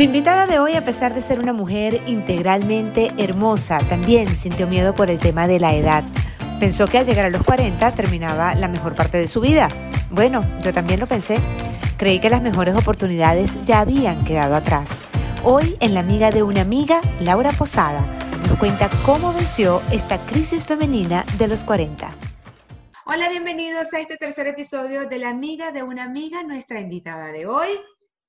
Mi invitada de hoy, a pesar de ser una mujer integralmente hermosa, también sintió miedo por el tema de la edad. Pensó que al llegar a los 40 terminaba la mejor parte de su vida. Bueno, yo también lo pensé. Creí que las mejores oportunidades ya habían quedado atrás. Hoy, en La Amiga de una Amiga, Laura Posada nos cuenta cómo venció esta crisis femenina de los 40. Hola, bienvenidos a este tercer episodio de La Amiga de una Amiga, nuestra invitada de hoy,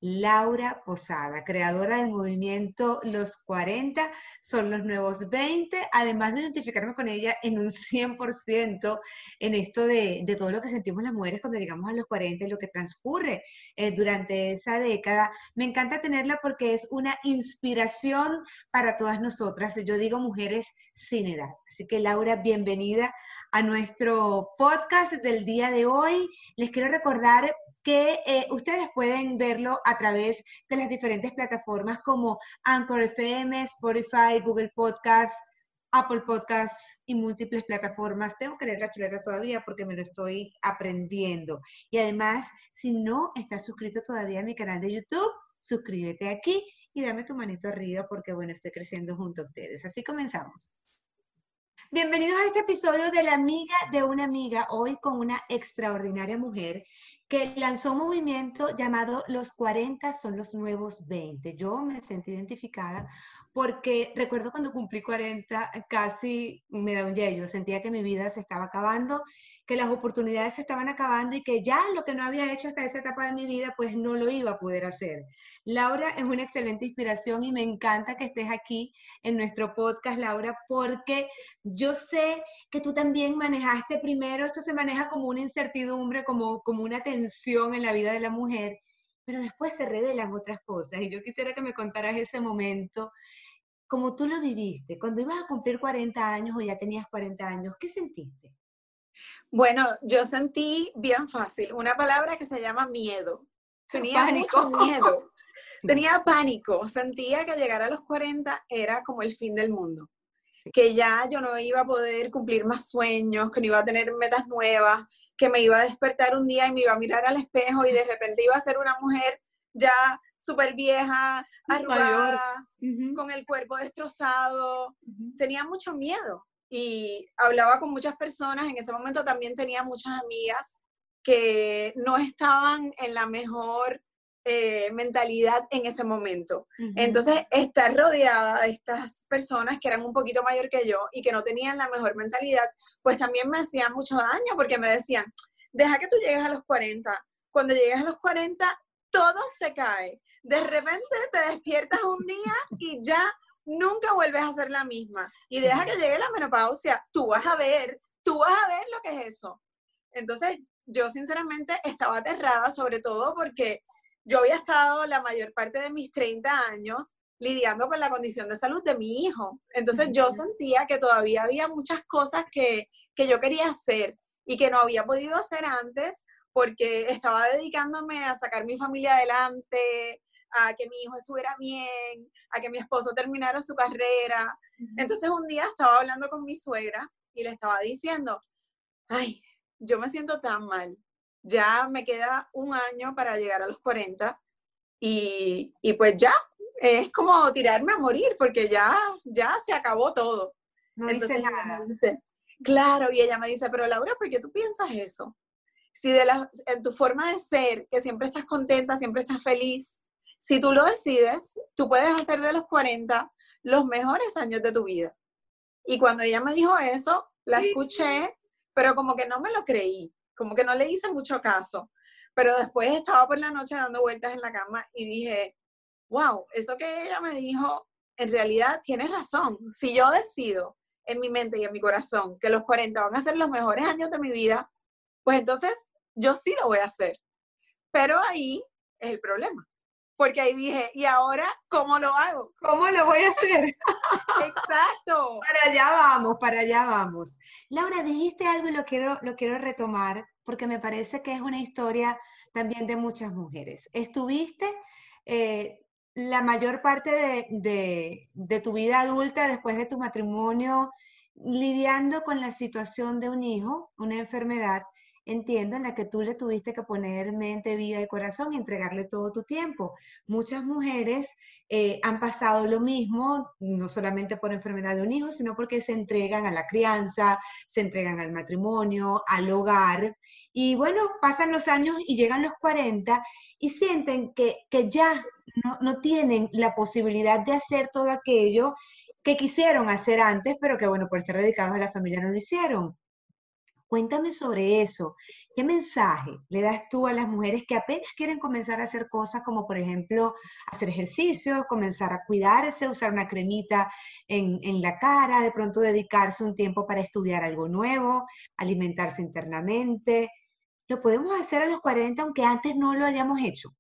Laura Posada, creadora del movimiento Los 40 son los nuevos 20, además de identificarme con ella en un 100% en esto de, todo lo que sentimos las mujeres cuando llegamos a los 40 y lo que transcurre eh, durante esa década. Me encanta tenerla porque es una inspiración para todas nosotras. Yo digo mujeres sin edad. Así que Laura, bienvenida a nuestro podcast del día de hoy. Les quiero recordar que eh, ustedes pueden verlo a través de las diferentes plataformas como Anchor FM, Spotify, Google Podcasts, Apple Podcasts y múltiples plataformas. Tengo que leer la chuleta todavía porque me lo estoy aprendiendo. Y además, si no estás suscrito todavía a mi canal de YouTube, suscríbete aquí y dame tu manito arriba porque, bueno, estoy creciendo junto a ustedes. Así comenzamos. Bienvenidos a este episodio de La Amiga de una Amiga, hoy con una extraordinaria mujer que lanzó un movimiento llamado Los 40 son los nuevos 20. Yo me sentí identificada porque recuerdo cuando cumplí 40 casi me da un yello, sentía que mi vida se estaba acabando, que las oportunidades se estaban acabando y que ya lo que no había hecho hasta esa etapa de mi vida pues no lo iba a poder hacer. Laura es una excelente inspiración y me encanta que estés aquí en nuestro podcast, Laura, porque yo sé que tú también manejaste primero, esto se maneja como una incertidumbre, como, como una tensión en la vida de la mujer, pero después se revelan otras cosas. Y yo quisiera que me contaras ese momento, como tú lo viviste, cuando ibas a cumplir 40 años o ya tenías 40 años, ¿qué sentiste? Bueno, yo sentí bien fácil una palabra que se llama miedo. Tenía mucho miedo. Tenía pánico, sentía que llegar a los 40 era como el fin del mundo, que ya yo no iba a poder cumplir más sueños, que no iba a tener metas nuevas, que me iba a despertar un día y me iba a mirar al espejo y de repente iba a ser una mujer ya súper vieja, arrugada, con el cuerpo destrozado. Tenía mucho miedo y hablaba con muchas personas. En ese momento también tenía muchas amigas que no estaban en la mejor eh, mentalidad en ese momento. Entonces, estar rodeada de estas personas que eran un poquito mayor que yo y que no tenían la mejor mentalidad, pues también me hacía mucho daño porque me decían, deja que tú llegues a los 40. Cuando llegues a los 40, todo se cae. De repente te despiertas un día y ya nunca vuelves a ser la misma. Y deja que llegue la menopausia, tú vas a ver, tú vas a ver lo que es eso. Entonces, yo sinceramente estaba aterrada, sobre todo porque yo había estado la mayor parte de mis 30 años lidiando con la condición de salud de mi hijo. Entonces yo sentía que todavía había muchas cosas que, que yo quería hacer y que no había podido hacer antes porque estaba dedicándome a sacar mi familia adelante, a que mi hijo estuviera bien, a que mi esposo terminara su carrera. Entonces un día estaba hablando con mi suegra y le estaba diciendo, ay, yo me siento tan mal, ya me queda un año para llegar a los 40 y, pues ya, es como tirarme a morir porque ya, ya se acabó todo. No Entonces nada. dice, claro, y ella me dice, pero Laura, ¿por qué tú piensas eso? Si de la, en tu forma de ser, que siempre estás contenta, siempre estás feliz, si tú lo decides, tú puedes hacer de los 40 los mejores años de tu vida. Y cuando ella me dijo eso, la escuché, pero como que no me lo creí como que no le hice mucho caso. Pero después estaba por la noche dando vueltas en la cama y dije, wow, eso que ella me dijo, en realidad tiene razón. Si yo decido en mi mente y en mi corazón que los 40 van a ser los mejores años de mi vida, pues entonces yo sí lo voy a hacer. Pero ahí es el problema. Porque ahí dije, ¿y ahora cómo lo hago? ¿Cómo lo voy a hacer? Exacto. Para allá vamos, para allá vamos. Laura, dijiste algo y lo quiero, lo quiero retomar porque me parece que es una historia también de muchas mujeres. Estuviste eh, la mayor parte de, tu vida adulta después de tu matrimonio lidiando con la situación de un hijo, una enfermedad, entiendo, en la que tú le tuviste que poner mente, vida y corazón y entregarle todo tu tiempo. Muchas mujeres eh, han pasado lo mismo, no solamente por enfermedad de un hijo, sino porque se entregan a la crianza, se entregan al matrimonio, al hogar. Y bueno, pasan los años y llegan los 40 y sienten que, ya no, no tienen la posibilidad de hacer todo aquello que quisieron hacer antes, pero que bueno, por estar dedicados a la familia no lo hicieron. Cuéntame sobre eso. ¿Qué mensaje le das tú a las mujeres que apenas quieren comenzar a hacer cosas como, por ejemplo, hacer ejercicios, comenzar a cuidarse, usar una cremita en, en, la cara, de pronto dedicarse un tiempo para estudiar algo nuevo, alimentarse internamente? Lo podemos hacer a los 40 aunque antes no lo hayamos hecho.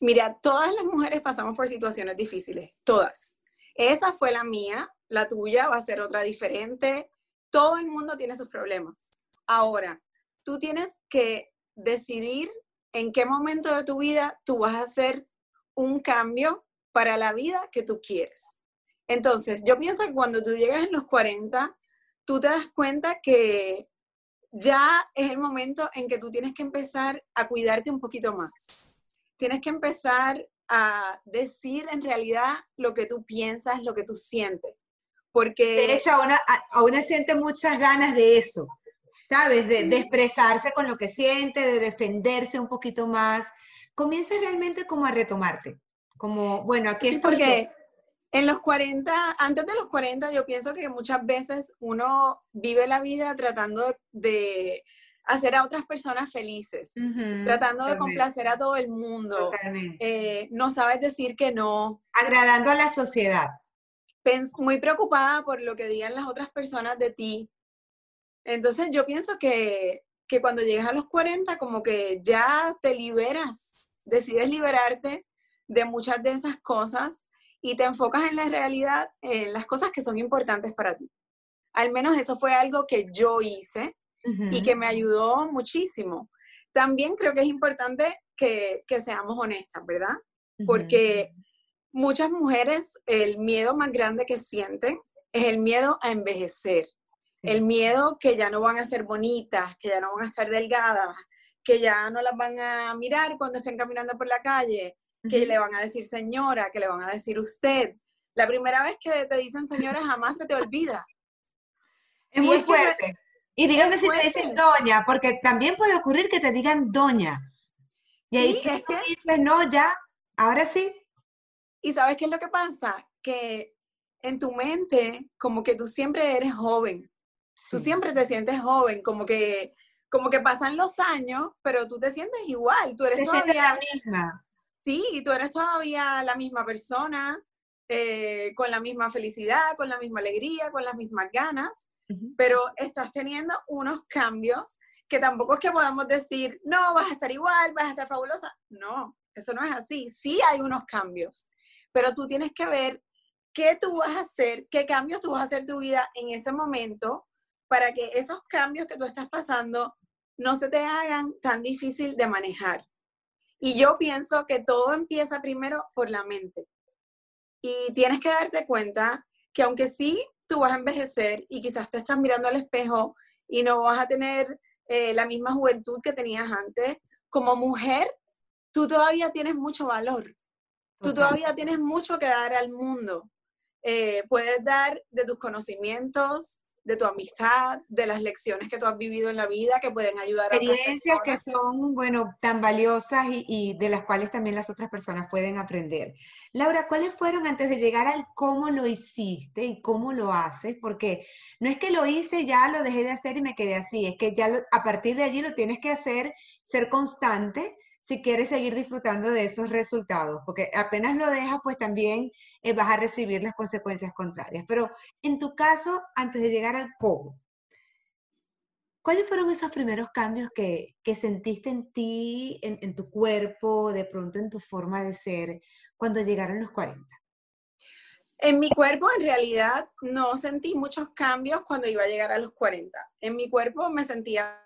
Mira, todas las mujeres pasamos por situaciones difíciles, todas. Esa fue la mía, la tuya va a ser otra diferente. Todo el mundo tiene sus problemas. Ahora, tú tienes que decidir en qué momento de tu vida tú vas a hacer un cambio para la vida que tú quieres. Entonces, yo pienso que cuando tú llegas en los 40, tú te das cuenta que ya es el momento en que tú tienes que empezar a cuidarte un poquito más. Tienes que empezar a decir en realidad lo que tú piensas, lo que tú sientes. Porque... De hecho, aún, siente muchas ganas de eso, ¿sabes? De, expresarse con lo que siente, de defenderse un poquito más. Comienza realmente como a retomarte, como, bueno, aquí es porque en los 40, antes de los 40, yo pienso que muchas veces uno vive la vida tratando de hacer a otras personas felices, tratando de complacer a todo el mundo. Eh, no sabes decir que no. Agradando a la sociedad. Muy preocupada por lo que digan las otras personas de ti. Entonces yo pienso que, que cuando llegas a los 40, como que ya te liberas, decides liberarte de muchas de esas cosas y te enfocas en la realidad, en las cosas que son importantes para ti. Al menos eso fue algo que yo hice y que me ayudó muchísimo. También creo que es importante que, que seamos honestas, ¿verdad? Porque muchas mujeres el miedo más grande que sienten es el miedo a envejecer, el miedo que ya no van a ser bonitas, que ya no van a estar delgadas, que ya no las van a mirar cuando estén caminando por la calle, que le van a decir señora, que le van a decir usted. La primera vez que te dicen señora jamás se te olvida. Es muy fuerte. Y dígame si te dicen doña, porque también puede ocurrir que te digan doña. Y ahí sí, es que dices, no, ya, ahora sí. Y sabes qué es lo que pasa? Que en tu mente, como que tú siempre eres joven. tú siempre te sientes joven, como que, como que pasan los años, pero tú te sientes igual. Tú eres todavía la misma. Sí, tú eres todavía la misma persona, eh, con la misma felicidad, con la misma alegría, con las mismas ganas pero estás teniendo unos cambios que tampoco es que podamos decir, no, vas a estar igual, vas a estar fabulosa. No, eso no es así. Sí hay unos cambios, pero tú tienes que ver qué tú vas a hacer, qué cambios tú vas a hacer en tu vida en ese momento para que esos cambios que tú estás pasando no se te hagan tan difícil de manejar. Y yo pienso que todo empieza primero por la mente. Y tienes que darte cuenta que aunque sí tú vas a envejecer y quizás te estás mirando al espejo y no vas a tener eh, la misma juventud que tenías antes, como mujer, tú todavía tienes mucho valor. Tú todavía tienes mucho que dar al mundo. Eh, puedes dar de tus conocimientos, de tu amistad, de las lecciones que tú has vivido en la vida que pueden ayudar a Experiencias que son, bueno, tan valiosas y, y, de las cuales también las otras personas pueden aprender. Laura, ¿cuáles fueron antes de llegar al cómo lo hiciste y cómo lo haces? Porque no es que lo hice, ya lo dejé de hacer y me quedé así, es que ya a partir de allí lo tienes que hacer, ser constante si quieres seguir disfrutando de esos resultados, porque apenas lo dejas, pues también eh, vas a recibir las consecuencias contrarias. Pero en tu caso, antes de llegar al cómo, ¿cuáles fueron esos primeros cambios que, sentiste en ti, en, en, tu cuerpo, de pronto en tu forma de ser, cuando llegaron los 40? En mi cuerpo, en realidad, no sentí muchos cambios cuando iba a llegar a los 40. En mi cuerpo me sentía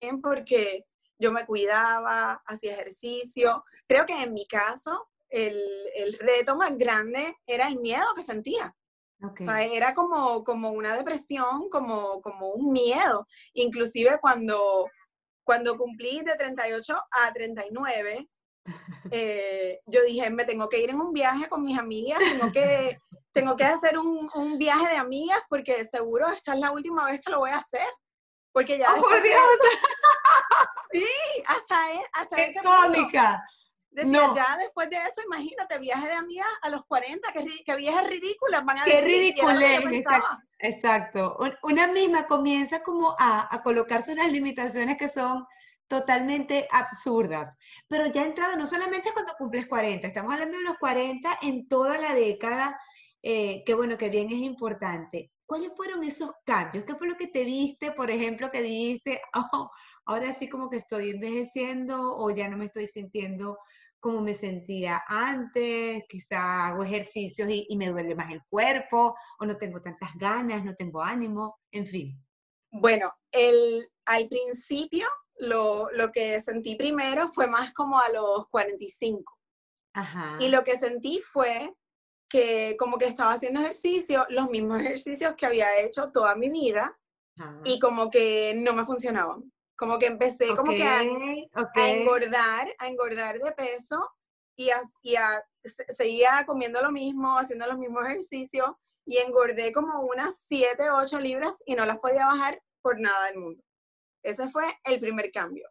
bien porque yo me cuidaba, hacía ejercicio. Creo que en mi caso, el, reto más grande era el miedo que sentía. O sea, era como, como una depresión, como, como un miedo. Inclusive cuando, cuando cumplí de 38 a 39, eh, yo dije, me tengo que ir en un viaje con mis amigas, tengo que, tengo que hacer un, un, viaje de amigas porque seguro esta es la última vez que lo voy a hacer. Porque ya... ¡Oh, por Dios! sí, hasta, e, hasta ¡Qué cómica! Decía, ya después de eso, imagínate, viaje de amigas a los 40, que, que viejas ridículas van a Qué ridículas, exacto, Una misma comienza como a, a colocarse unas limitaciones que son totalmente absurdas. Pero ya entrado, no solamente cuando cumples 40, estamos hablando de los 40 en toda la década, eh, que bueno, que bien es importante. ¿Cuáles fueron esos cambios? ¿Qué fue lo que te viste, por ejemplo, que dijiste, oh, ahora sí como que estoy envejeciendo o ya no me estoy sintiendo como me sentía antes, quizá hago ejercicios y, y, me duele más el cuerpo, o no tengo tantas ganas, no tengo ánimo, en fin. Bueno, el, al principio lo, lo que sentí primero fue más como a los 45. Ajá. Y lo que sentí fue que como que estaba haciendo ejercicio, los mismos ejercicios que había hecho toda mi vida, y como que no me funcionaban. Como que empecé como que a, engordar, a engordar de peso y, a, y a, seguía comiendo lo mismo, haciendo los mismos ejercicios y engordé como unas 7, 8 libras y no las podía bajar por nada del mundo. Ese fue el primer cambio.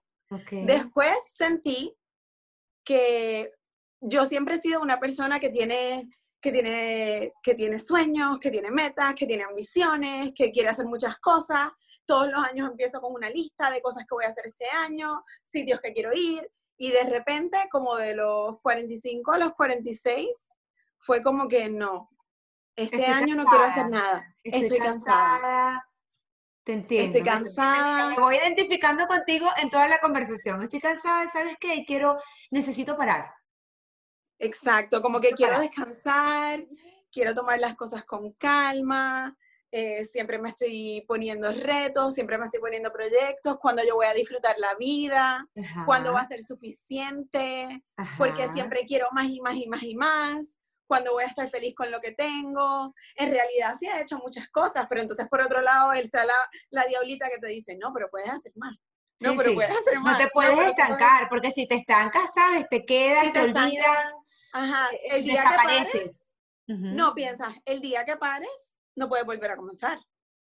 Después sentí que yo siempre he sido una persona que tiene, que, tiene, que tiene sueños, que tiene metas, que tiene ambiciones, que quiere hacer muchas cosas, todos los años empiezo con una lista de cosas que voy a hacer este año, sitios que quiero ir, y de repente, como de los 45 a los 46, fue como que no, este año no quiero hacer nada, estoy, cansada. Te entiendo. Estoy cansada. Me voy identificando contigo en toda la conversación. Estoy cansada, ¿sabes qué? Quiero, necesito parar. Exacto, como que quiero descansar, quiero tomar las cosas con calma, eh, siempre me estoy poniendo retos, siempre me estoy poniendo proyectos, cuando yo voy a disfrutar la vida, cuando va a ser suficiente, porque siempre quiero más y más y más y más, cuando voy a estar feliz con lo que tengo. En realidad sí ha hecho muchas cosas, pero entonces por otro lado está la, la diablita que te dice, no, pero puedes hacer más. No, pero puedes hacer más. No te puedes estancar, porque si te estancas, ¿sabes? Te quedas, te, olvidas. Ajá, eh, el día que pares, no piensas, el día que pares, no puedes volver a comenzar.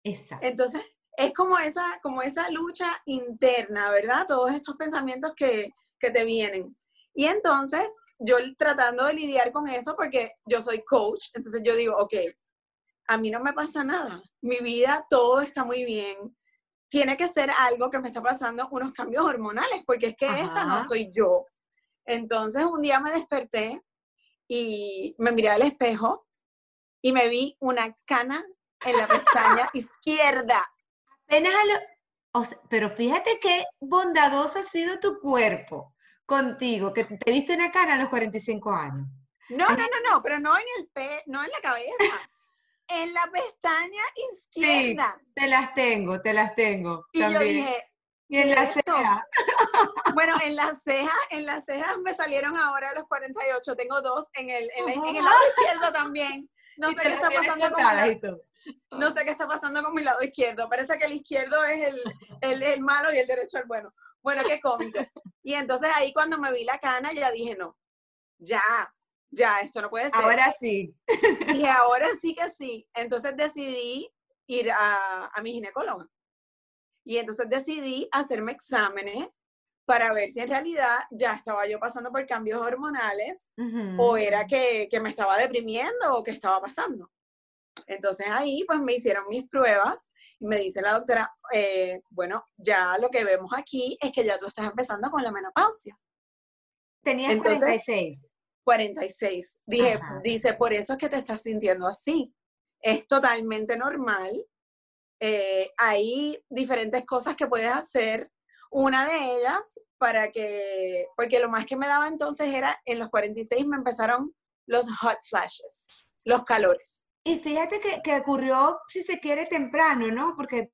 Exacto. Entonces, es como esa, como esa lucha interna, ¿verdad? Todos estos pensamientos que, que te vienen. Y entonces, yo tratando de lidiar con eso, porque yo soy coach, entonces yo digo, ok, a mí no me pasa nada, mi vida, todo está muy bien. Tiene que ser algo que me está pasando, unos cambios hormonales, porque es que esta no soy yo. Entonces, un día me desperté y me miré al espejo y me vi una cana en la pestaña izquierda. Apenas a lo, pero fíjate qué bondadoso ha sido tu cuerpo contigo, que te viste una cana a los 45 años. No, no, no, no, pero no en el pe, no en la cabeza. en la pestaña izquierda. Sí, te las tengo, te las tengo. Y yo dije, y en la ceja. Bueno, en las cejas, en las cejas me salieron ahora los 48. Tengo dos en el, en, en el lado izquierdo también. No sé qué está pasando con mi, no sé qué está pasando con mi lado izquierdo. Parece que el izquierdo es el, el, malo y el derecho el bueno. Bueno, qué cómico. Y entonces ahí cuando me vi la cana ya dije, no, ya, ya, esto no puede ser. Ahora sí. Dije, ahora sí que sí. Entonces decidí ir a, a mi ginecóloga. Y entonces decidí hacerme exámenes para ver si en realidad ya estaba yo pasando por cambios hormonales o era que, que, me estaba deprimiendo o qué estaba pasando. Entonces ahí pues me hicieron mis pruebas y me dice la doctora, eh, bueno, ya lo que vemos aquí es que ya tú estás empezando con la menopausia. Tenías Entonces, 46. 46. Dije, dice, por eso es que te estás sintiendo así. Es totalmente normal. Eh, hay diferentes cosas que puedes hacer una de ellas, para que, porque lo más que me daba entonces era, en los 46 me empezaron los hot flashes, los calores. Y fíjate que, ocurrió, si se quiere, temprano, ¿no? Porque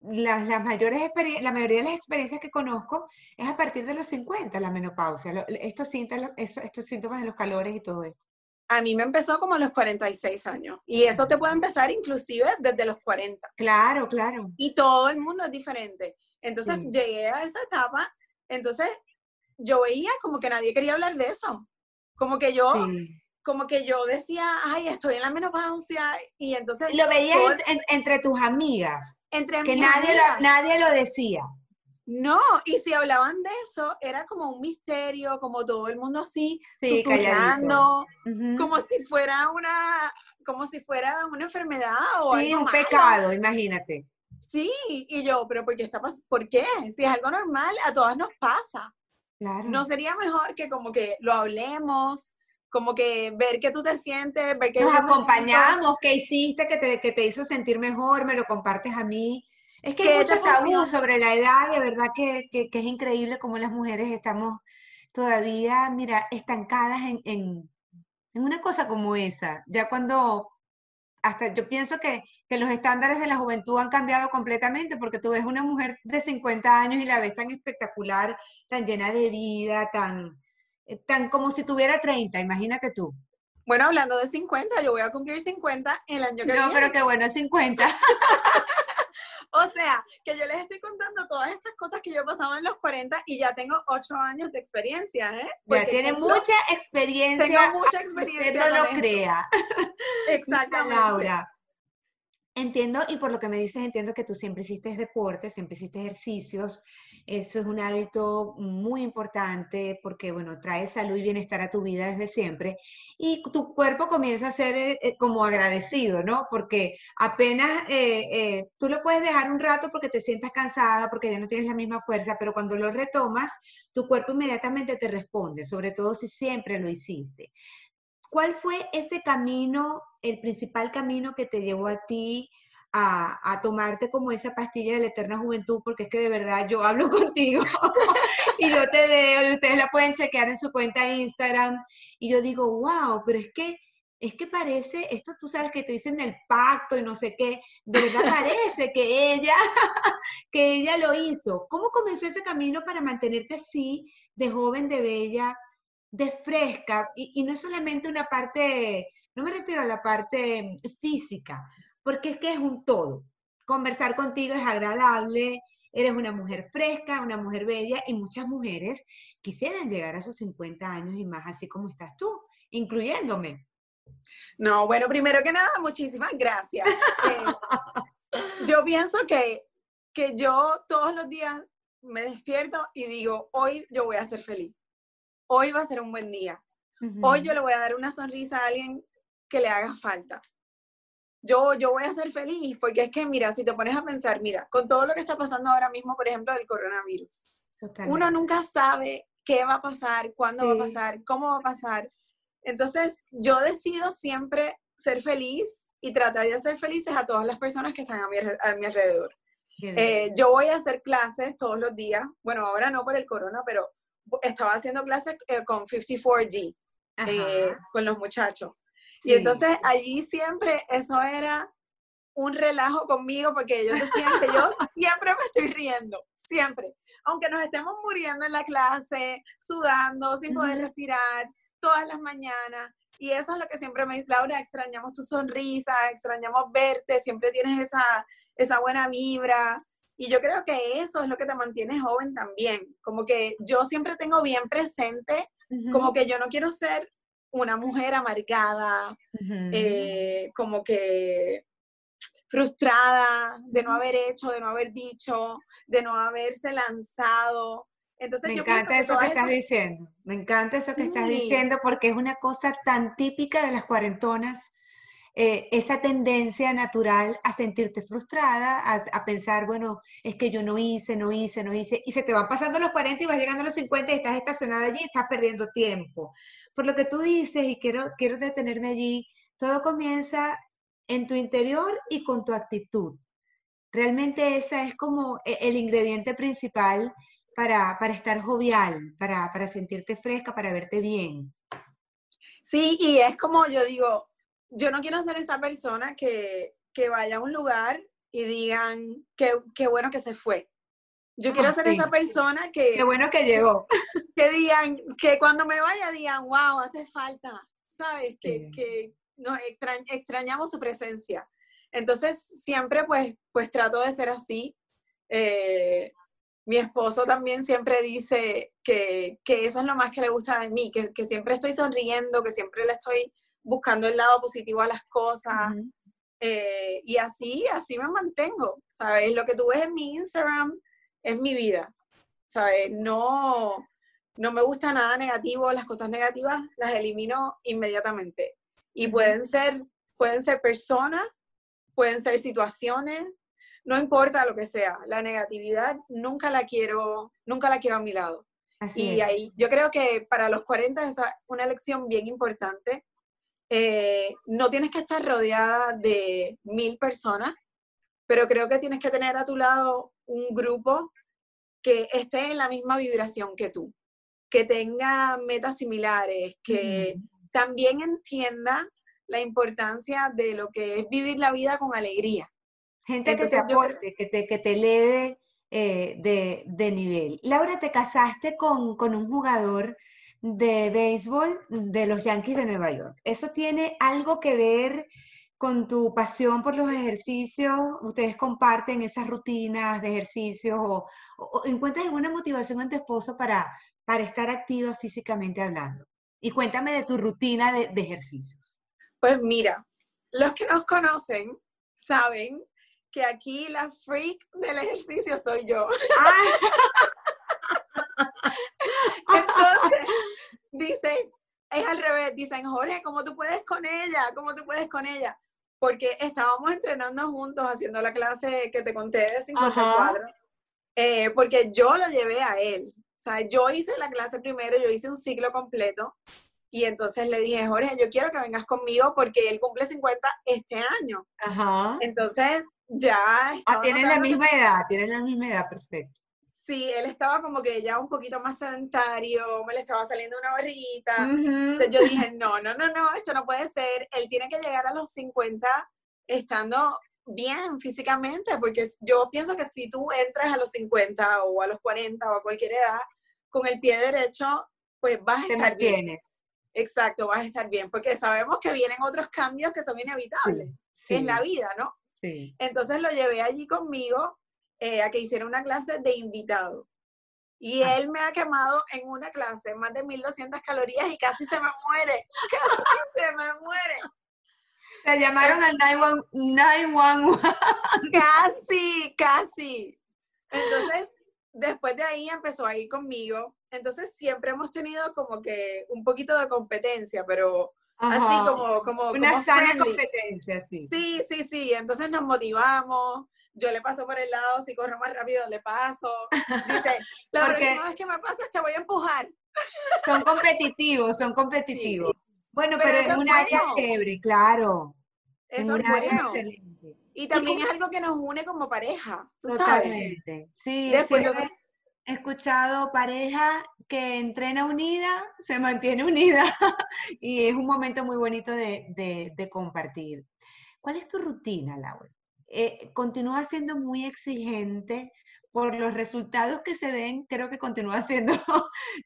las, las mayores la mayoría de las experiencias que conozco es a partir de los 50, la menopausia, estos, síntomas, estos síntomas de los calores y todo esto. A mí me empezó como a los 46 años y eso te puede empezar inclusive desde los 40. Claro, claro. Y todo el mundo es diferente. Entonces llegué a esa etapa, entonces yo veía como que nadie quería hablar de eso. Como que yo, como que yo decía, ay, estoy en la menopausia y entonces... Lo veías entre tus amigas. Entre que nadie Lo, nadie lo decía. No, y si hablaban de eso, era como un misterio, como todo el mundo así, sí, susurrando, como si fuera una, como si fuera una enfermedad o sí, un pecado, imagínate. Sí, y yo, pero ¿por qué está ¿Por qué? Si es algo normal, a todas nos pasa. Claro. ¿No sería mejor que como que lo hablemos, como que ver que tú te sientes, ver que... Nos acompañamos, qué hiciste que te, que te hizo sentir mejor, me lo compartes a mí. Es que hay mucho tabú sobre la edad, de verdad que, es increíble cómo las mujeres estamos todavía, mira, estancadas en, en, una cosa como esa. Ya cuando, hasta yo pienso que, que, los estándares de la juventud han cambiado completamente, porque tú ves una mujer de 50 años y la ves tan espectacular, tan llena de vida, tan, eh, tan como si tuviera 30, imagínate tú. Bueno, hablando de 50, yo voy a cumplir 50 el año que viene. No, pero qué bueno, 50. O sea, que yo les estoy contando todas estas cosas que yo pasaba en los 40 y ya tengo 8 años de experiencia, ¿eh? ya tiene mucha experiencia. Tengo mucha experiencia. Usted no lo crea. Exactamente. Laura. Entiendo, y por lo que me dices, entiendo que tú siempre hiciste deporte, siempre hiciste ejercicios. Eso es un hábito muy importante porque, bueno, trae salud y bienestar a tu vida desde siempre. Y tu cuerpo comienza a ser eh, eh, como agradecido, ¿no? Porque apenas eh, tú lo puedes dejar un rato porque te sientas cansada, porque ya no tienes la misma fuerza, pero cuando lo retomas, tu cuerpo inmediatamente te responde, sobre todo si siempre lo hiciste. ¿Cuál fue ese camino, el principal camino que te llevó a ti a, tomarte como esa pastilla de la eterna juventud? Porque es que de verdad yo hablo contigo y yo te veo y ustedes la pueden chequear en su cuenta de Instagram y yo digo, wow, pero es que es que parece, esto tú sabes que te dicen el pacto y no sé qué, de verdad parece que ella, que ella lo hizo. ¿Cómo comenzó ese camino para mantenerte así, de joven, de bella, de fresca, y, no es solamente una parte, no me refiero a la parte física, porque es que es un todo. Conversar contigo es agradable, eres una mujer fresca, una mujer bella, y muchas mujeres quisieran llegar a sus 50 años y más, así como estás tú, incluyéndome. No, bueno, primero que nada, muchísimas gracias. Eh, yo pienso que, que yo todos los días me despierto y digo, hoy yo voy a ser feliz hoy va a ser un buen día. Hoy yo le voy a dar una sonrisa a alguien que le haga falta. Yo, yo voy a ser feliz porque es que, mira, si te pones a pensar, mira, con todo lo que está pasando ahora mismo, por ejemplo, del coronavirus, uno nunca sabe qué va a pasar, cuándo va a pasar, cómo va a pasar. Entonces, yo decido siempre ser feliz y tratar de ser felices a todas las personas que están a mi, a mi alrededor. Eh, yo voy a hacer clases todos los días, bueno, ahora no por el corona, pero estaba haciendo clases eh, con 54G, eh, con los muchachos. Y entonces allí siempre eso era un relajo conmigo porque ellos decían que yo siempre me estoy riendo, siempre. Aunque nos estemos muriendo en la clase, sudando, sin poder respirar, todas las mañanas. Y eso es lo que siempre me dice, Laura, extrañamos tu sonrisa, extrañamos verte, siempre tienes esa, esa buena vibra. Y yo creo que eso es lo que te mantiene joven también. Como que yo siempre tengo bien presente, como que yo no quiero ser una mujer amargada, eh, como que frustrada de no haber hecho, de no haber dicho, de no haberse lanzado. Entonces, me encanta eso que estás diciendo, me encanta eso que estás diciendo porque es una cosa tan típica de las cuarentonas eh, esa tendencia natural a sentirte frustrada, a, pensar, bueno, es que yo no hice, no hice, no hice, y se te van pasando los 40 y vas llegando a los 50 y estás estacionada allí y estás perdiendo tiempo. Por lo que tú dices, y quiero, quiero detenerme allí, todo comienza en tu interior y con tu actitud. Realmente esa es como e, el ingrediente principal para, para estar jovial, para, para sentirte fresca, para verte bien. Sí, y es como yo digo, yo no quiero ser esa persona que, vaya a un lugar y digan qué, bueno que se fue. Yo quiero ah, ser esa persona que... Qué bueno que llegó. Que digan, que cuando me vaya digan, wow, hace falta. ¿sabes? Que, que nos extrañamos su presencia. Entonces, siempre pues, pues trato de ser así. Eh, mi esposo también siempre dice que, que, eso es lo más que le gusta de mí, que, que, siempre estoy sonriendo, que siempre le estoy buscando el lado positivo a las cosas. Eh, y así, así me mantengo, ¿sabes? Lo que tú ves en mi Instagram es mi vida, ¿sabes? No, no me gusta nada negativo, las cosas negativas las elimino inmediatamente. Y pueden ser, pueden ser personas, pueden ser situaciones, no importa lo que sea, la negatividad nunca la quiero, nunca la quiero a mi lado. y ahí yo creo que para los 40 es una lección bien importante. Eh, no tienes que estar rodeada de mil personas, pero creo que tienes que tener a tu lado un grupo que esté en la misma vibración que tú, que tenga metas similares, que también entienda la importancia de lo que es vivir la vida con alegría. Gente que te aporte, que, te, que te eleve eh, de, de, nivel. Laura, te casaste con, con un jugador de béisbol de los Yankees de Nueva York. ¿Eso tiene algo que ver con tu pasión por los ejercicios? ¿Ustedes comparten esas rutinas de ejercicios o, encuentras alguna motivación en tu esposo para, para estar activa físicamente hablando? Y cuéntame de tu rutina de, de ejercicios. Pues mira, los que nos conocen saben que aquí la freak del ejercicio soy yo. Entonces, dicen, es al revés, dicen, Jorge, ¿cómo tú puedes con ella? ¿Cómo tú puedes con ella? Porque estábamos entrenando juntos, haciendo la clase que te conté de 54, eh, porque yo lo llevé a él. O sea, yo hice la clase primero, yo hice un ciclo completo y entonces le dije, Jorge, yo quiero que vengas conmigo porque él cumple 50 este año. Ajá. Entonces ya... Ah, tienen la misma edad, tienen la misma edad, perfecto. Sí, él estaba como que ya un poquito más sedentario, me le estaba saliendo una barriguita. Entonces yo dije, no, no, no, no, esto no puede ser. Él tiene que llegar a los 50 estando bien físicamente, porque yo pienso que si tú entras a los 50 o a los 40 o a cualquier edad con el pie derecho, pues vas a Te estar mantienes. Exacto, vas a estar bien, porque sabemos que vienen otros cambios que son inevitables en la vida, ¿no? Sí. Entonces lo llevé allí conmigo eh, a que hiciera una clase de invitado. Y ah. él me ha quemado en una clase más de 1200 calorías y casi se me muere. Casi se me muere. Te llamaron al 911. Casi, casi. Entonces, después de ahí empezó a ir conmigo. Entonces siempre hemos tenido como que un poquito de competencia, pero así como, como una sana competencia, sí. Sí, sí, sí. Entonces nos motivamos. Yo le paso por el lado, si corro más rápido le paso. Dice, la próxima vez que me pases te voy a empujar. Son competitivos, son competitivos. Bueno, pero, es un área chévere, claro. Eso es bueno. Excelente. Y también es algo que nos une como pareja, ¿tú Totalmente. Sí, Después he escuchado pareja que entrena unida, se mantiene unida y es un momento muy bonito de, compartir. ¿Cuál es tu rutina, Laura? Eh, continúa siendo muy exigente por los resultados que se ven, creo que continúa siendo,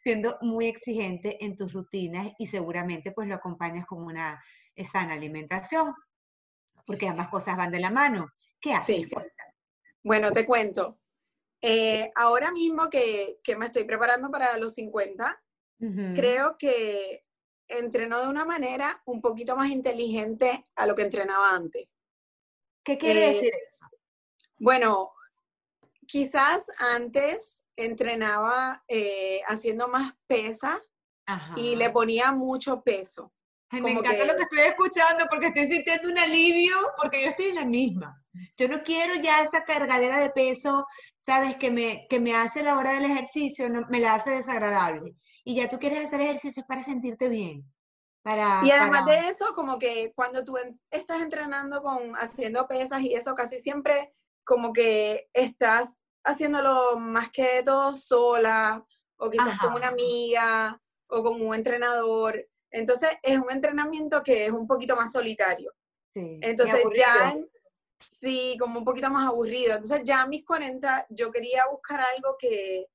siendo muy exigente en tus rutinas y seguramente pues lo acompañas con una sana alimentación porque ambas cosas van de la mano. ¿Qué haces? Bueno, te cuento. Eh, ahora mismo que, me estoy preparando para los 50, creo que entreno de una manera un poquito más inteligente a lo que entrenaba antes. ¿Qué quiere eh, decir eso? Bueno, quizás antes entrenaba eh, haciendo más pesa y le ponía mucho peso me encanta lo que estoy escuchando porque estoy sintiendo un alivio porque yo estoy en la misma. Yo no quiero ya esa cargadera de peso, sabes, que me, que me hace la hora del ejercicio, no, me la hace desagradable. Y ya tú quieres hacer ejercicios para sentirte bien. Para, y además de eso, como que cuando tú estás entrenando con haciendo pesas y eso, casi siempre como que estás haciéndolo más que todo sola, o quizás con una amiga, o con un entrenador. Entonces es un entrenamiento que es un poquito más solitario. Entonces ya, sí, como un poquito más aburrido. Entonces ya a mis 40 yo quería buscar algo que,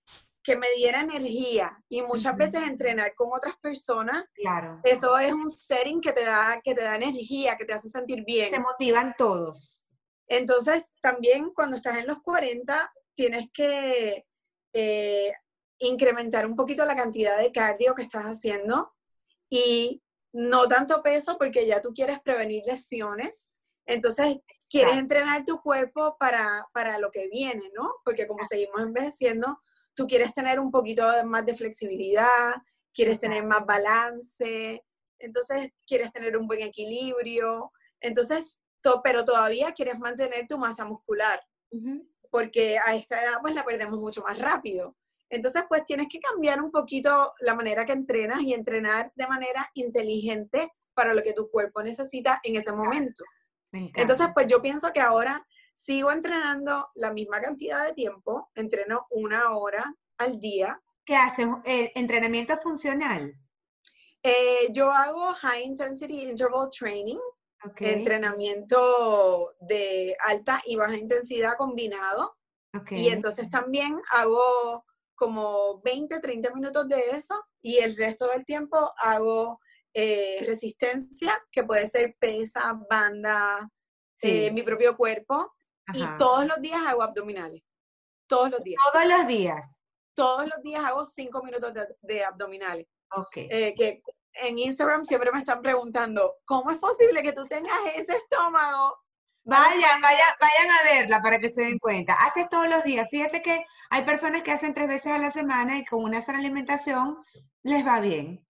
que me diera energía y muchas veces entrenar con otras personas, claro. eso es un setting que te da que te da energía, que te hace sentir bien. Se motivan todos. Entonces, también cuando estás en los 40, tienes que eh, incrementar un poquito la cantidad de cardio que estás haciendo y no tanto peso porque ya tú quieres prevenir lesiones. Entonces, quieres entrenar tu cuerpo para, para lo que viene, ¿no? Porque como seguimos envejeciendo, tú quieres tener un poquito más de flexibilidad, quieres tener más balance, entonces quieres tener un buen equilibrio. Entonces, pero todavía quieres mantener tu masa muscular, porque a esta edad pues la perdemos mucho más rápido. Entonces, pues tienes que cambiar un poquito la manera que entrenas y entrenar de manera inteligente para lo que tu cuerpo necesita en ese momento. Entonces, pues yo pienso que ahora sigo entrenando la misma cantidad de tiempo, entreno una hora al día. ¿Qué haces? Eh, ¿Entrenamiento funcional? Eh, yo hago High Intensity Interval Training, entrenamiento de alta y baja intensidad combinado. Y entonces también hago como 20, 30 minutos de eso y el resto del tiempo hago eh, resistencia, que puede ser pesa, banda, eh, mi propio cuerpo. Y todos los días hago abdominales. Todos los días. Todos los días. Todos los días hago 5 minutos de, abdominales. Ok. Eh, que en Instagram siempre me están preguntando, ¿cómo es posible que tú tengas ese estómago? Vayan, vayan, vayan a verla para que se den cuenta. Haces todos los días. Fíjate que hay personas que hacen tres veces a la semana y con una sana alimentación les va bien.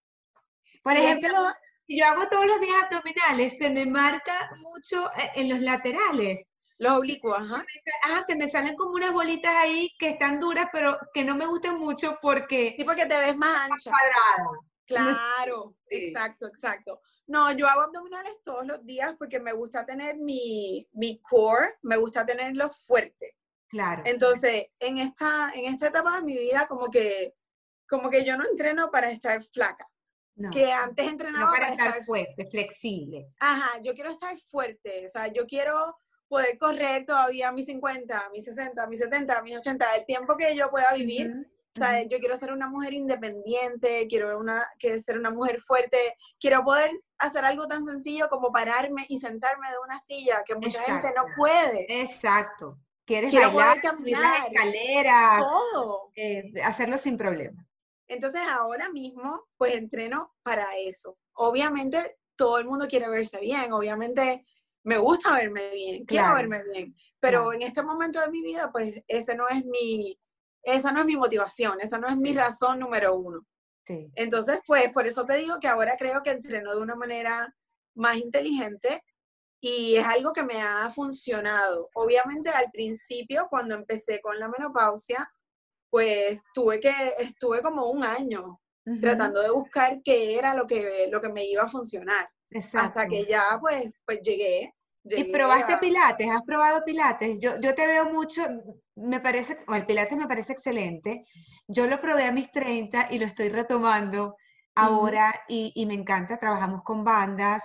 Por ejemplo, yo hago todos los días abdominales, se me marca mucho eh, en los laterales. Los oblicuos, ajá. Ah, se me salen como unas bolitas ahí que están duras, pero que no me gustan mucho porque... Sí, porque te ves más ancha. Cuadrada. Claro, exacto, exacto. No, yo hago abdominales todos los días porque me gusta tener mi, mi core, me gusta tenerlo fuerte. Claro. Entonces, en esta, en esta etapa de mi vida, como que, como que yo no entreno para estar flaca. que antes entrenaba para, estar, fuerte, flexible. Ajá, yo quiero estar fuerte, o sea, yo quiero poder correr todavía a mis 50, a mis 60, a mis 70, a mis 80, el tiempo que yo pueda vivir. O sea, yo quiero ser una mujer independiente, quiero una, que ser una mujer fuerte, quiero poder hacer algo tan sencillo como pararme y sentarme de una silla, que mucha gente no puede. Exacto. Quieres quiero bailar, caminar, las escaleras, todo. Eh, hacerlo sin problema. Entonces ahora mismo, pues entreno para eso. Obviamente todo el mundo quiere verse bien, obviamente me gusta verme bien, quiero verme bien, pero en este momento de mi vida, pues ese no es mi, esa no es mi motivación, esa no es mi razón número uno. Entonces, pues por eso te digo que ahora creo que entreno de una manera más inteligente y es algo que me ha funcionado. Obviamente al principio, cuando empecé con la menopausia, pues tuve que, estuve como un año tratando de buscar qué era lo que, lo que me iba a funcionar. Hasta que ya pues, pues llegué ¿Y probaste pilates? ¿Has probado pilates? Yo, yo te veo mucho, me parece, o el pilates me parece excelente. Yo lo probé a mis 30 y lo estoy retomando ahora y, y, me encanta. Trabajamos con bandas,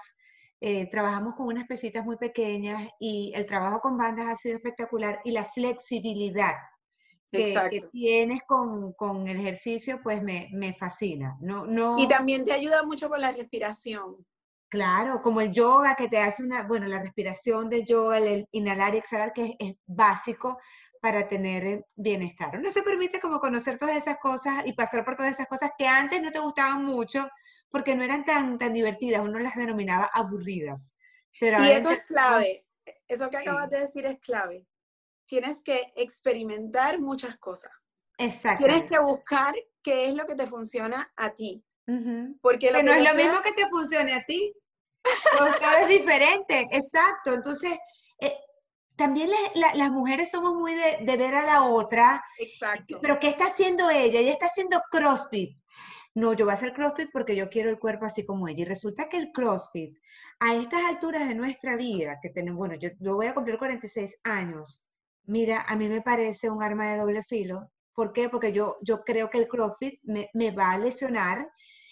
eh, trabajamos con unas pesitas muy pequeñas y el trabajo con bandas ha sido espectacular y la flexibilidad que, que, tienes con, con, el ejercicio, pues me, me fascina. No, no... Y también te ayuda mucho con la respiración. Claro, como el yoga que te hace una, bueno, la respiración del yoga, el inhalar y exhalar, que es, básico para tener eh, bienestar. Uno se permite como conocer todas esas cosas y pasar por todas esas cosas que antes no te gustaban mucho porque no eran tan, tan divertidas, uno las denominaba aburridas. Pero y eso es clave, eso que acabas de decir es clave. Tienes que experimentar muchas cosas. Exacto. Tienes que buscar qué es lo que te funciona a ti. Porque lo que, no es lo mismo que te funcione a ti. Todo es diferente, exacto. Entonces, eh, también las mujeres somos muy de, ver a la otra. Exacto. Pero ¿qué está haciendo ella? Ella está haciendo CrossFit. No, yo voy a hacer CrossFit porque yo quiero el cuerpo así como ella. Y resulta que el CrossFit, a estas alturas de nuestra vida, que tenemos, bueno, yo, yo voy a cumplir 46 años, mira, a mí me parece un arma de doble filo. ¿Por qué? Porque yo, yo creo que el CrossFit me, me va a lesionar.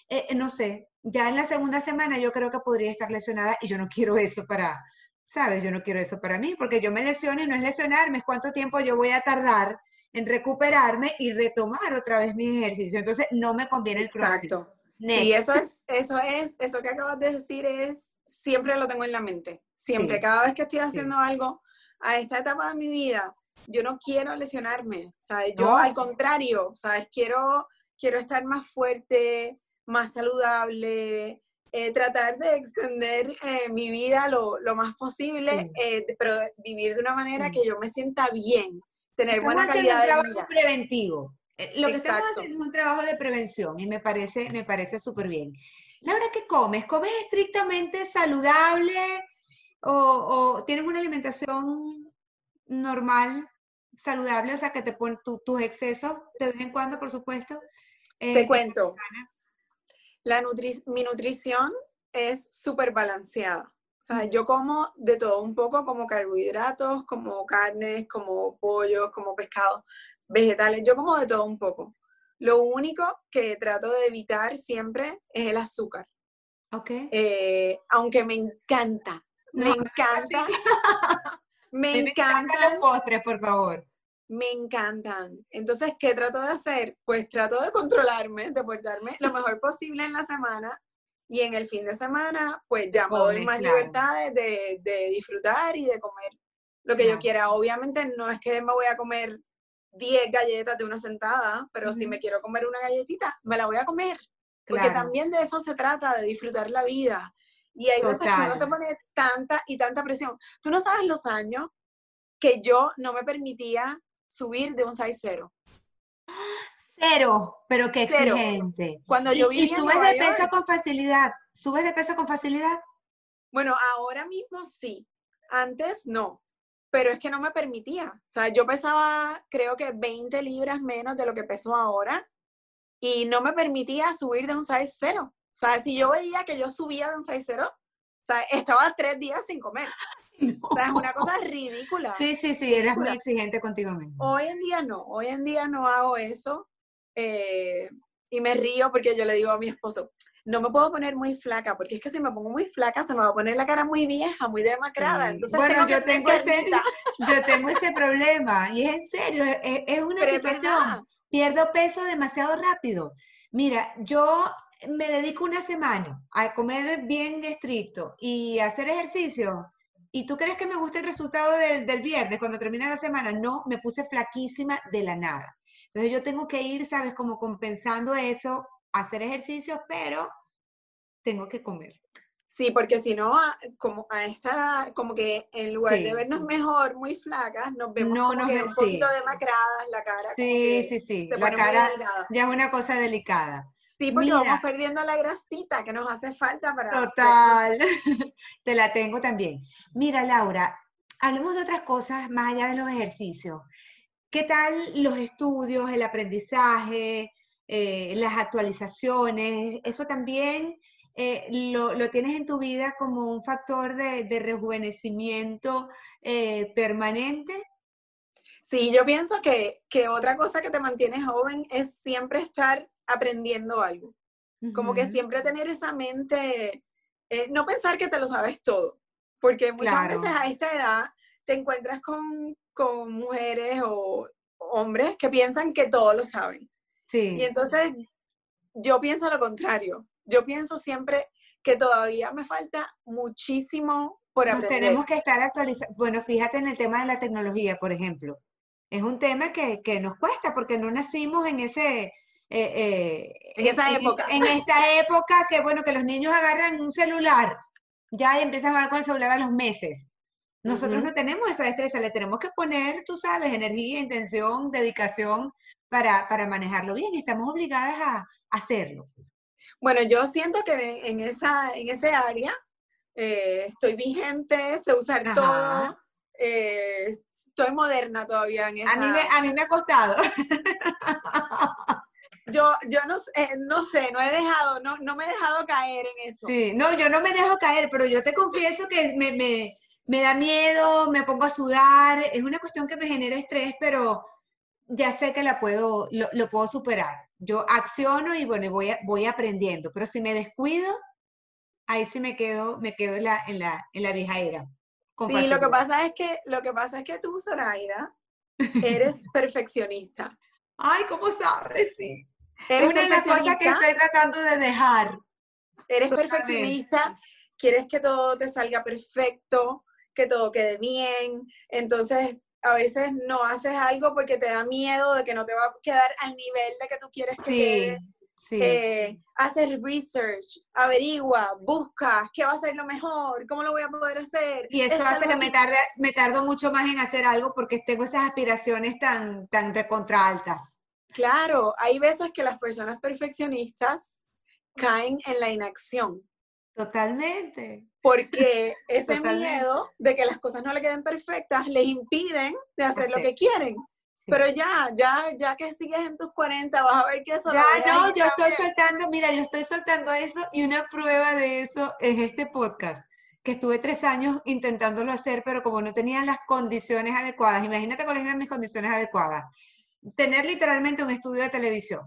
Eh, no sé, ya en la segunda semana yo creo que podría estar lesionada y yo no quiero eso para, ¿sabes? Yo no quiero eso para mí, porque yo me lesiono y no es lesionarme, es cuánto tiempo yo voy a tardar en recuperarme y retomar otra vez mi ejercicio. Entonces, no me conviene el CrossFit. Exacto. Sí, eso es, eso es, eso que acabas de decir es, siempre lo tengo en la mente. Siempre, cada vez que estoy haciendo algo a esta etapa de mi vida, yo no quiero lesionarme, ¿sabes? Yo al contrario, ¿sabes? Quiero, quiero estar más fuerte, más saludable, eh, tratar de extender eh, mi vida lo, lo más posible, eh, pero vivir de una manera que yo me sienta bien, tener buena calidad un trabajo preventivo. Lo que estamos haciendo es un trabajo de prevención y me parece, me parece súper bien. Laura, ¿qué comes? ¿Comes estrictamente saludable o, o tienes una alimentación normal, saludable? O sea, que te ponen tus excesos de vez en cuando, por supuesto. te cuento. La mi nutrición es súper balanceada. O sea, yo como de todo un poco, como carbohidratos, como carnes, como pollos, como pescado, vegetales, yo como de todo un poco. Lo único que trato de evitar siempre es el azúcar. Ok. Eh, aunque me encanta, me encanta. me, encantan los postres, por favor me encantan. Entonces, ¿qué trato de hacer? Pues trato de controlarme, de portarme lo mejor posible en la semana y en el fin de semana, pues ya me doy más libertades de, disfrutar y de comer lo que yo quiera. Obviamente no es que me voy a comer 10 galletas de una sentada, pero si me quiero comer una galletita, me la voy a comer. Porque también de eso se trata, de disfrutar la vida. Y hay veces que uno se pone tanta y tanta presión. Tú no sabes los años que yo no me permitía subir de un size cero. Cero, pero qué exigente. Cuando yo ¿Y, subes de peso con facilidad? ¿Subes de peso con facilidad? Bueno, ahora mismo sí. Antes no. Pero es que no me permitía. O sea, yo pesaba creo que 20 libras menos de lo que peso ahora y no me permitía subir de un size cero. O sea, si yo veía que yo subía de un size cero, o sea, estaba tres días sin comer. O sea, es una cosa ridícula. Sí, sí, sí, eres muy exigente contigo mismo. Hoy en día no, hoy en día no hago eso. Eh, y me río porque yo le digo a mi esposo, no me puedo poner muy flaca, porque es que si me pongo muy flaca se me va a poner la cara muy vieja, muy demacrada. Entonces bueno, yo, tengo ese, yo tengo ese problema, y es en serio, es, una situación. Pierdo peso demasiado rápido. Mira, yo me dedico una semana a comer bien estricto y hacer ejercicio ¿Y tú crees que me gusta el resultado del, viernes cuando termina la semana? No, me puse flaquísima de la nada. Entonces yo tengo que ir, ¿sabes? Como compensando eso, hacer ejercicio, pero tengo que comer. Sí, porque si no, como a esta edad, como que en lugar de vernos mejor, muy flacas, nos vemos como que un poquito demacradas la cara. Sí, sí, sí. La cara ya es una cosa delicada. Sí, porque vamos perdiendo la grasita que nos hace falta para... Total, te la tengo también. Mira, Laura, hablemos de otras cosas más allá de los ejercicios. ¿Qué tal los estudios, el aprendizaje, eh, las actualizaciones? ¿Eso también eh, lo, tienes en tu vida como un factor de, rejuvenecimiento eh, permanente? Sí, yo pienso que, que otra cosa que te mantiene joven es siempre estar aprendiendo algo. Como que siempre tener esa mente, eh, no pensar que te lo sabes todo, porque muchas veces a esta edad te encuentras con, con mujeres o hombres que piensan que todo lo saben. Sí. Y entonces yo pienso lo contrario. Yo pienso siempre que todavía me falta muchísimo por aprender. tenemos que estar actualizados. Bueno, fíjate en el tema de la tecnología, por ejemplo. Es un tema que, que nos cuesta porque no nacimos en ese, eh, eh, en esa época. En, esta época que, bueno, que los niños agarran un celular, ya empiezan a hablar con el celular a los meses. Nosotros no tenemos esa destreza, le tenemos que poner, tú sabes, energía, intención, dedicación para, para manejarlo bien estamos obligadas a, hacerlo. Bueno, yo siento que en, esa, en ese área eh, estoy vigente, sé usar todo, estoy moderna todavía en esa... A mí me, a mí me ha costado. yo, yo no, no sé, no he dejado, no, no me he dejado caer en eso. Sí, no, yo no me dejo caer, pero yo te confieso que me, me, me da miedo, me pongo a sudar, es una cuestión que me genera estrés, pero ya sé que la puedo, lo, lo puedo superar. Yo acciono y bueno, voy, voy aprendiendo, pero si me descuido, ahí sí me quedo, me quedo en la, en la, en la vieja era. Sí, lo que pasa es que, lo que pasa es que tú, Zoraida, eres perfeccionista. Ay, ¿cómo sabes? Sí. Eres una de las cosas que estoy tratando de dejar. Eres perfeccionista, quieres que todo te salga perfecto, que todo quede bien. Entonces, a veces no haces algo porque te da miedo de que no te va a quedar al nivel de que tú quieres que quede. Sí. Eh, haces research, averigua, busca qué va a ser lo mejor, cómo lo voy a poder hacer. Y eso hace que me, tarde, me tardo mucho más en hacer algo porque tengo esas aspiraciones tan, tan recontra altas. Claro, hay veces que las personas perfeccionistas caen en la inacción. Totalmente. Porque ese miedo de que las cosas no le queden perfectas les impiden de hacer lo que quieren. Pero ya, ya, ya que sigues en tus 40, vas a ver que eso Ya, no, yo estoy soltando, mira, yo estoy soltando eso y una prueba de eso es este podcast, que estuve tres años intentándolo hacer, pero como no tenía las condiciones adecuadas, imagínate cuáles eran mis condiciones adecuadas. Tener literalmente un estudio de televisión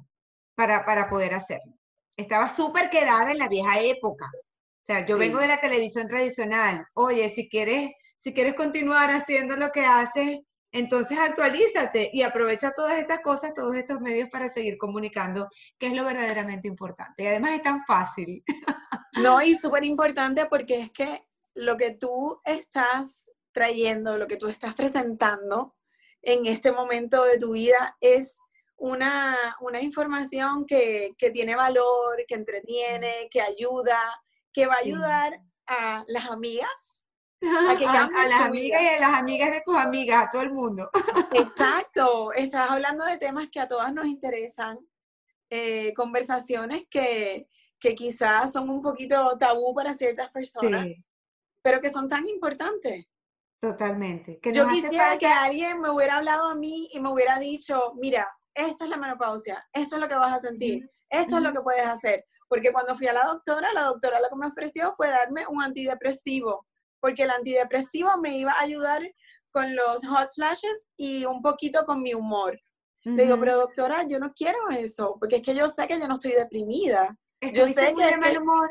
para, para poder hacerlo. Estaba súper quedada en la vieja época. O sea, yo vengo de la televisión tradicional. Oye, si quieres, si quieres continuar haciendo lo que haces, entonces actualízate y aprovecha todas estas cosas, todos estos medios para seguir comunicando, que es lo verdaderamente importante. Y además es tan fácil. No, y súper importante porque es que lo que tú estás trayendo, lo que tú estás presentando en este momento de tu vida es una, información que, que tiene valor, que entretiene, que ayuda, que va a ayudar a las amigas a, las amigas y a las amigas de tus amigas, a todo el mundo. Exacto, estás hablando de temas que a todas nos interesan, eh, conversaciones que, que, quizás son un poquito tabú para ciertas personas, pero que son tan importantes. Totalmente. Yo quisiera que alguien me hubiera hablado a mí y me hubiera dicho, mira, esta es la menopausia, esto es lo que vas a sentir, esto es lo que puedes hacer. Porque cuando fui a la doctora, la doctora lo que me ofreció fue darme un antidepresivo porque el antidepresivo me iba a ayudar con los hot flashes y un poquito con mi humor. Le digo, pero doctora, yo no quiero eso, porque es que yo sé que yo no estoy deprimida. Yo sé que de mal humor.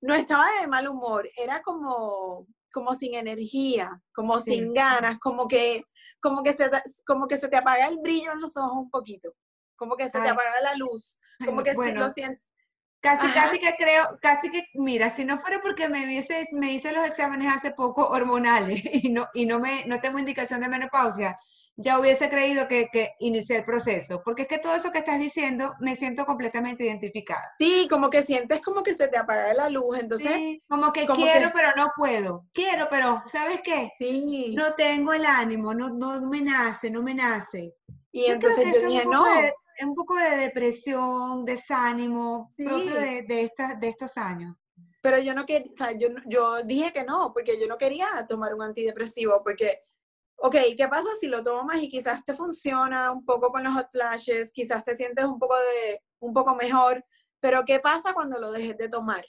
No estaba de mal humor, era como, como sin energía, como sin ganas, como que, como, que se, como que se te apaga el brillo en los ojos un poquito, como que se te apaga la luz, como que lo siento Casi, casi que creo, casi que, mira, si no fuera porque me hubiese, me hice los exámenes hace poco hormonales y no, y no me, no tengo indicación de menopausia, ya hubiese creído que, que inicié el proceso, porque es que todo eso que estás diciendo me siento completamente identificada. Sí, como que sientes como que se te apaga la luz, entonces. Sí, como que quiero pero no puedo, quiero pero, ¿sabes qué? Sí. No tengo el ánimo, no, no me nace, no me nace. Y entonces yo dije, no un poco de depresión, desánimo, propio de, de, de estos años. Pero yo no quería, o sea, yo, yo dije que no, porque yo no quería tomar un antidepresivo, porque, ok, ¿qué pasa si lo tomas y quizás te funciona un poco con los hot flashes, quizás te sientes un poco, de, un poco mejor, pero ¿qué pasa cuando lo dejes de tomar?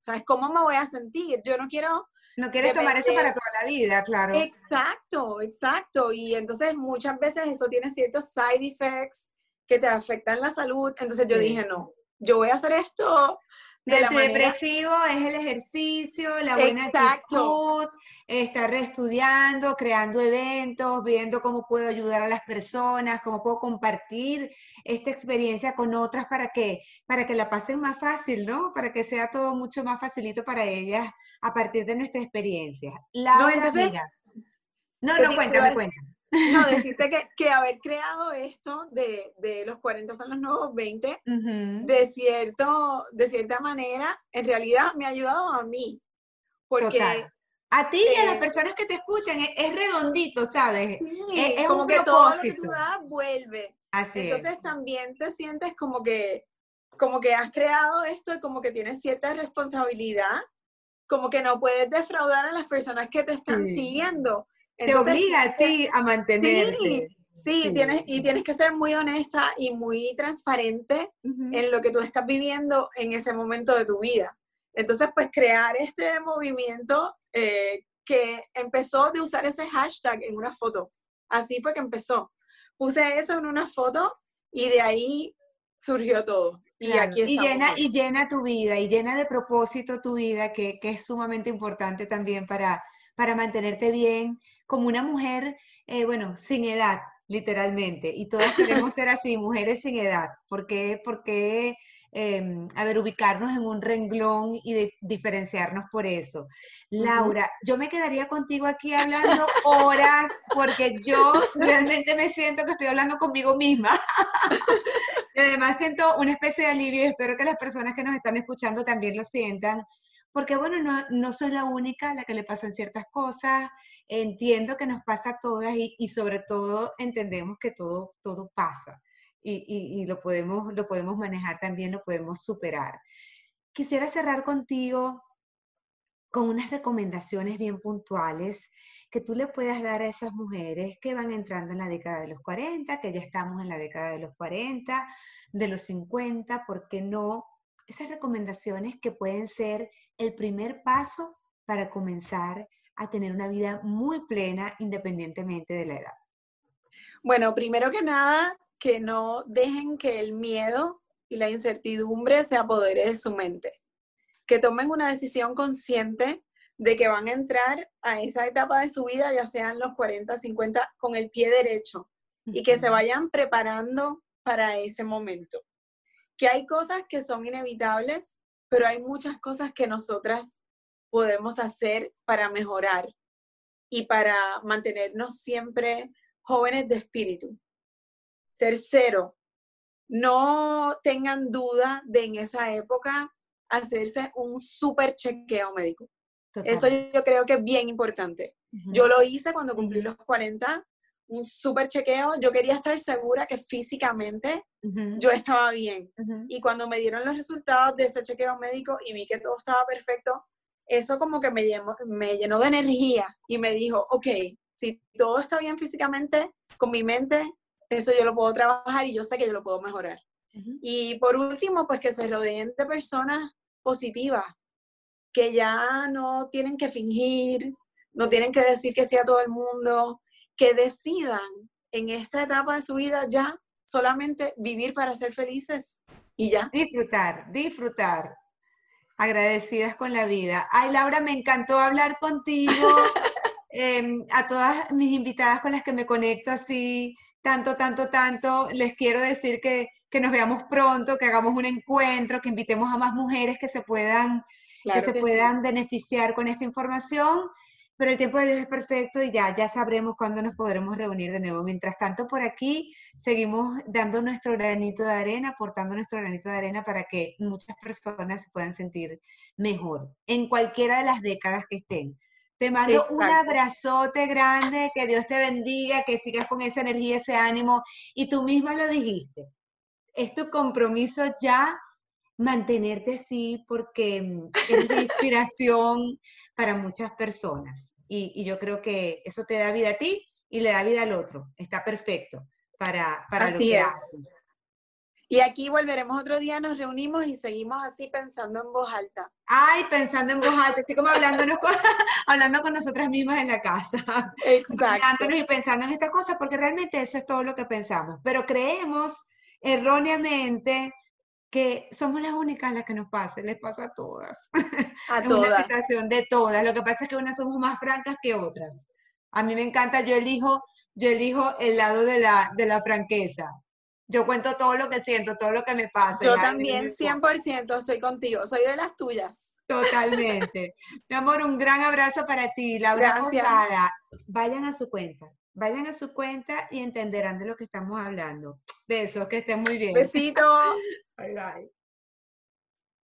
¿Sabes cómo me voy a sentir? Yo no quiero... No quieres tomar eso para toda la vida, claro. Exacto, exacto. Y entonces muchas veces eso tiene ciertos side effects que te afectan la salud. Entonces yo dije, no, yo voy a hacer esto de el depresivo es el ejercicio, la buena actitud, estar estudiando, creando eventos, viendo cómo puedo ayudar a las personas, cómo puedo compartir esta experiencia con otras para que, para que la pasen más fácil, ¿no? Para que sea todo mucho más facilito para ellas a partir de nuestra experiencia. La no, entonces, no, no, cuéntame, cuéntame. No, decirte que, que haber creado esto de, de, los 40 son los nuevos 20, de, cierto, de cierta manera, en realidad me ha ayudado a mí. Porque... A ti y a las eh, personas que te escuchan es, redondito, ¿sabes? es, como que todo lo que tú das vuelve. Así Entonces también te sientes como que, como que has creado esto y como que tienes cierta responsabilidad, como que no puedes defraudar a las personas que te están siguiendo te obliga a ti a mantenerte. Sí, Tienes, y tienes que ser muy honesta y muy transparente en lo que tú estás viviendo en ese momento de tu vida. Entonces, pues crear este movimiento eh, que empezó de usar ese hashtag en una foto. Así fue que empezó. Puse eso en una foto y de ahí surgió todo. Y aquí y llena, y llena tu vida, y llena de propósito tu vida, que, que es sumamente importante también para, para mantenerte bien, como una mujer, eh, bueno, sin edad, literalmente. Y todas queremos ser así, mujeres sin edad. ¿Por qué? Porque Em, a ver, ubicarnos en un renglón y diferenciarnos por eso. Laura, yo me quedaría contigo aquí hablando horas porque yo realmente me siento que estoy hablando conmigo misma. y además siento una especie de alivio y espero que las personas que nos están escuchando también lo sientan. Porque bueno, no, no soy la única a la que le pasan ciertas cosas, entiendo que nos pasa a todas y, y sobre todo entendemos que todo, todo pasa y, lo, podemos, lo podemos manejar también, lo podemos superar. Quisiera cerrar contigo con unas recomendaciones bien puntuales que tú le puedas dar a esas mujeres que van entrando en la década de los 40, que ya estamos en la década de los 40, de los 50, ¿por qué no? Esas recomendaciones que pueden ser el primer paso para comenzar a tener una vida muy plena independientemente de la edad. Bueno, primero que nada, que no dejen que el miedo y la incertidumbre se apodere de su mente. Que tomen una decisión consciente de que van a entrar a esa etapa de su vida, ya sean los 40, 50, con el pie derecho y que se vayan preparando para ese momento. Que hay cosas que son inevitables, pero hay muchas cosas que nosotras podemos hacer para mejorar y para mantenernos siempre jóvenes de espíritu. Tercero, no tengan duda de en esa época hacerse un súper chequeo médico. Eso yo creo que es bien importante. Yo lo hice cuando cumplí los 40, un súper chequeo. Yo quería estar segura que físicamente yo estaba bien. Y cuando me dieron los resultados de ese chequeo médico y vi que todo estaba perfecto, eso como que me me llenó de energía y me dijo, ok, si todo está bien físicamente, con mi mente eso yo lo puedo trabajar y yo sé que yo lo puedo mejorar. Y por último, pues que se rodeen de personas positivas, que ya no tienen que fingir, no tienen que decir que sea todo el mundo, que decidan en esta etapa de su vida ya solamente vivir para ser felices y ya. Disfrutar, disfrutar. Agradecidas con la vida. Ay, Laura, me encantó hablar contigo. Em, a todas mis invitadas con las que me conecto así, tanto, tanto, tanto. Les quiero decir que, nos veamos pronto, que hagamos un encuentro, que invitemos a más mujeres que se puedan, que se puedan beneficiar con esta información. Pero el tiempo de Dios es perfecto y ya, ya sabremos cuándo nos podremos reunir de nuevo. Mientras tanto, por aquí seguimos dando nuestro granito de arena, aportando nuestro granito de arena para que muchas personas se puedan sentir mejor en cualquiera de las décadas que estén. Te mando un abrazote grande, que Dios te bendiga, que sigas con esa energía, ese ánimo. Y tú misma lo dijiste, es tu compromiso ya mantenerte así porque mm, es de inspiración para muchas personas. Y, yo creo que eso te da vida a ti y le da vida al otro. Está perfecto para, para lo que haces. Y aquí volveremos otro día, nos reunimos y seguimos así pensando en voz alta. Ay, pensando en voz alta, así como hablándonos con, hablando con nosotras mismas en la casa. Exacto. y pensando en estas cosas, porque realmente eso es todo lo que pensamos. Pero creemos erróneamente que somos las únicas las que nos pasa, les pasa a todas. A es todas. una situación de todas. Lo que pasa es que unas somos más francas que otras. A mí me encanta, yo elijo, yo elijo el lado de la, de la franqueza yo cuento todo lo que siento, todo lo que me pasa. Yo también 100% estoy contigo, soy de las tuyas. Totalmente. Mi amor, un gran abrazo para ti, Laura Posada. Vayan a su cuenta, vayan a su cuenta y entenderán de lo que estamos hablando. Besos, que estén muy bien. Besito. Bye bye.